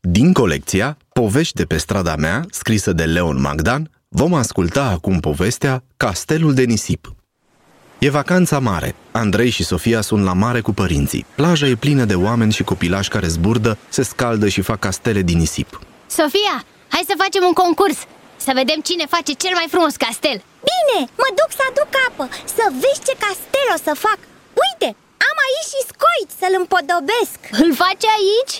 Din colecția Povești de pe strada mea, scrisă de Leon Magdan, vom asculta acum povestea Castelul de nisip. E vacanța mare. Andrei și Sofia sunt la mare cu părinții. Plaja e plină de oameni și copilași care zburdă, se scaldă și fac castele din nisip. Sofia, hai să facem un concurs Să vedem cine face cel mai frumos castel Bine, mă duc să aduc apă Să vezi ce castel o să fac Uite, am aici și scoici să-l împodobesc Îl faci aici?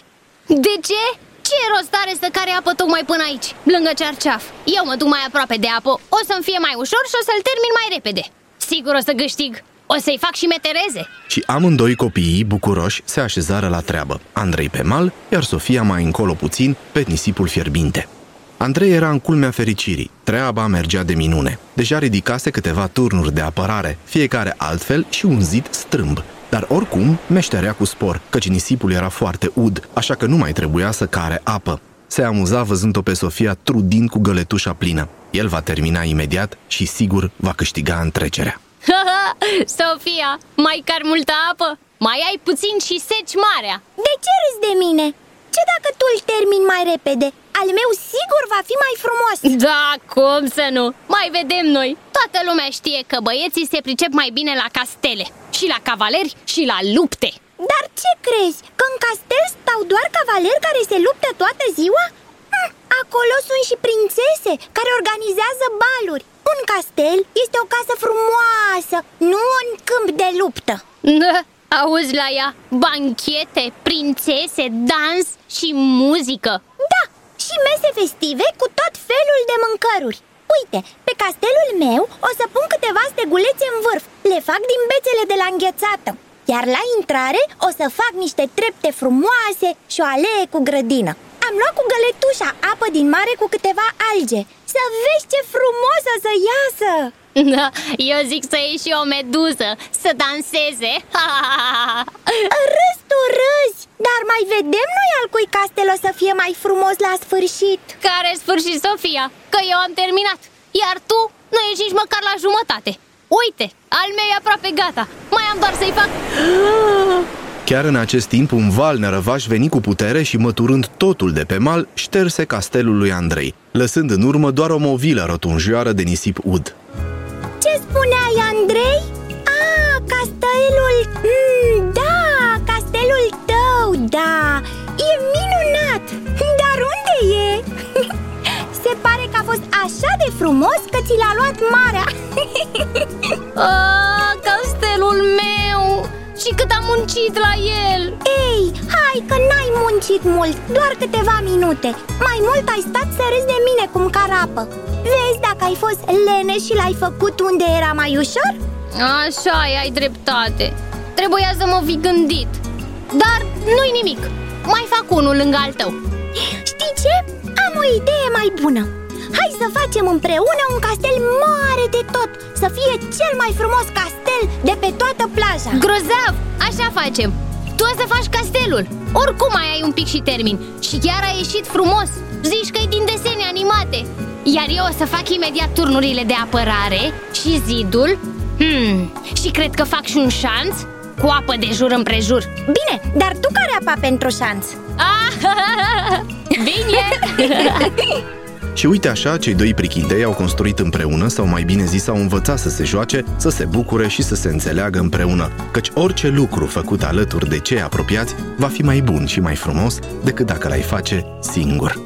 De ce? Ce rost are să care apă tocmai până aici, lângă cearceaf? Eu mă duc mai aproape de apă, o să-mi fie mai ușor și o să-l termin mai repede Sigur o să câștig, o să-i fac și metereze Și amândoi copiii, bucuroși, se așezară la treabă. Andrei pe mal, iar Sofia mai încolo puțin, pe nisipul fierbinte. Andrei era în culmea fericirii. Treaba mergea de minune. Deja ridicase câteva turnuri de apărare, fiecare altfel și un zid strâmb. Dar oricum meșterea cu spor, căci nisipul era foarte ud, așa că nu mai trebuia să care apă. Se amuza văzând-o pe Sofia trudind cu găletușa plină. El va termina imediat și sigur va câștiga întrecerea. Sofia, mai car multă apă? Mai ai puțin și seci marea De ce râzi de mine? Ce dacă tu îl termin mai repede? Al meu sigur va fi mai frumos. Da, cum să nu? Mai vedem noi. Toată lumea știe că băieții se pricep mai bine la castele. Și la cavaleri și la lupte. Dar ce crezi? Că în castel stau doar cavaleri care se luptă toată ziua? Hm, acolo sunt și prințese care organizează baluri. Un castel este o casă frumoasă, nu un câmp de luptă. Auzi la ea, banchete, prințese, dans și muzică. Da, și mese festive cu tot felul de mâncăruri. Uite, pe castelul meu o să pun câteva stegulețe în vârf. Le fac din bețele de la înghețată. Iar la intrare o să fac niște trepte frumoase și o alee cu grădină. Am luat cu găletușa apă din mare cu câteva alge. Să vezi ce frumos o să iasă! Da, eu zic să ieși și o meduză, să danseze. Râzi tu râzi, dar mai vedem noi al cui castel o să fie mai frumos la sfârșit Care sfârșit, Sofia? Că eu am terminat, iar tu nu ești nici măcar la jumătate Uite, al meu e aproape gata, mai am doar să-i fac... Chiar în acest timp, un val nărăvaș veni cu putere și, măturând totul de pe mal, șterse castelul lui Andrei, lăsând în urmă doar o movilă rotunjoară de nisip ud. Ce spuneai, Andrei? Ah, castelul... Mm, frumos că ți l-a luat marea Ah, castelul meu! Și cât am muncit la el! Ei, hai că n-ai muncit mult, doar câteva minute Mai mult ai stat să râzi de mine cum carapă Vezi dacă ai fost lene și l-ai făcut unde era mai ușor? Așa e, ai dreptate Trebuia să mă fi gândit Dar nu-i nimic Mai fac unul lângă al tău Știi ce? Am o idee mai bună Hai să facem împreună un castel mare de tot Să fie cel mai frumos castel de pe toată plaja. Grozav! Așa facem. Tu o să faci castelul. Oricum mai ai un pic și termin. Și chiar a ieșit frumos. Zici că e din desene animate. Iar eu o să fac imediat turnurile de apărare Și zidul. Hmm, Și cred că fac și un șanț Cu apă de jur împrejur. Bine, dar tu care apa pentru șanț? ah, Bine! Și uite așa, cei doi prichindei au construit împreună, sau mai bine zis, au învățat să se joace, să se bucure și să se înțeleagă împreună, căci orice lucru făcut alături de cei apropiați va fi mai bun și mai frumos decât dacă l-ai face singur.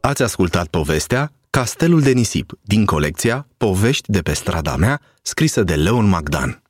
Ați ascultat povestea Castelul de nisip din colecția Povești de pe strada mea, scrisă de Leon Magdan.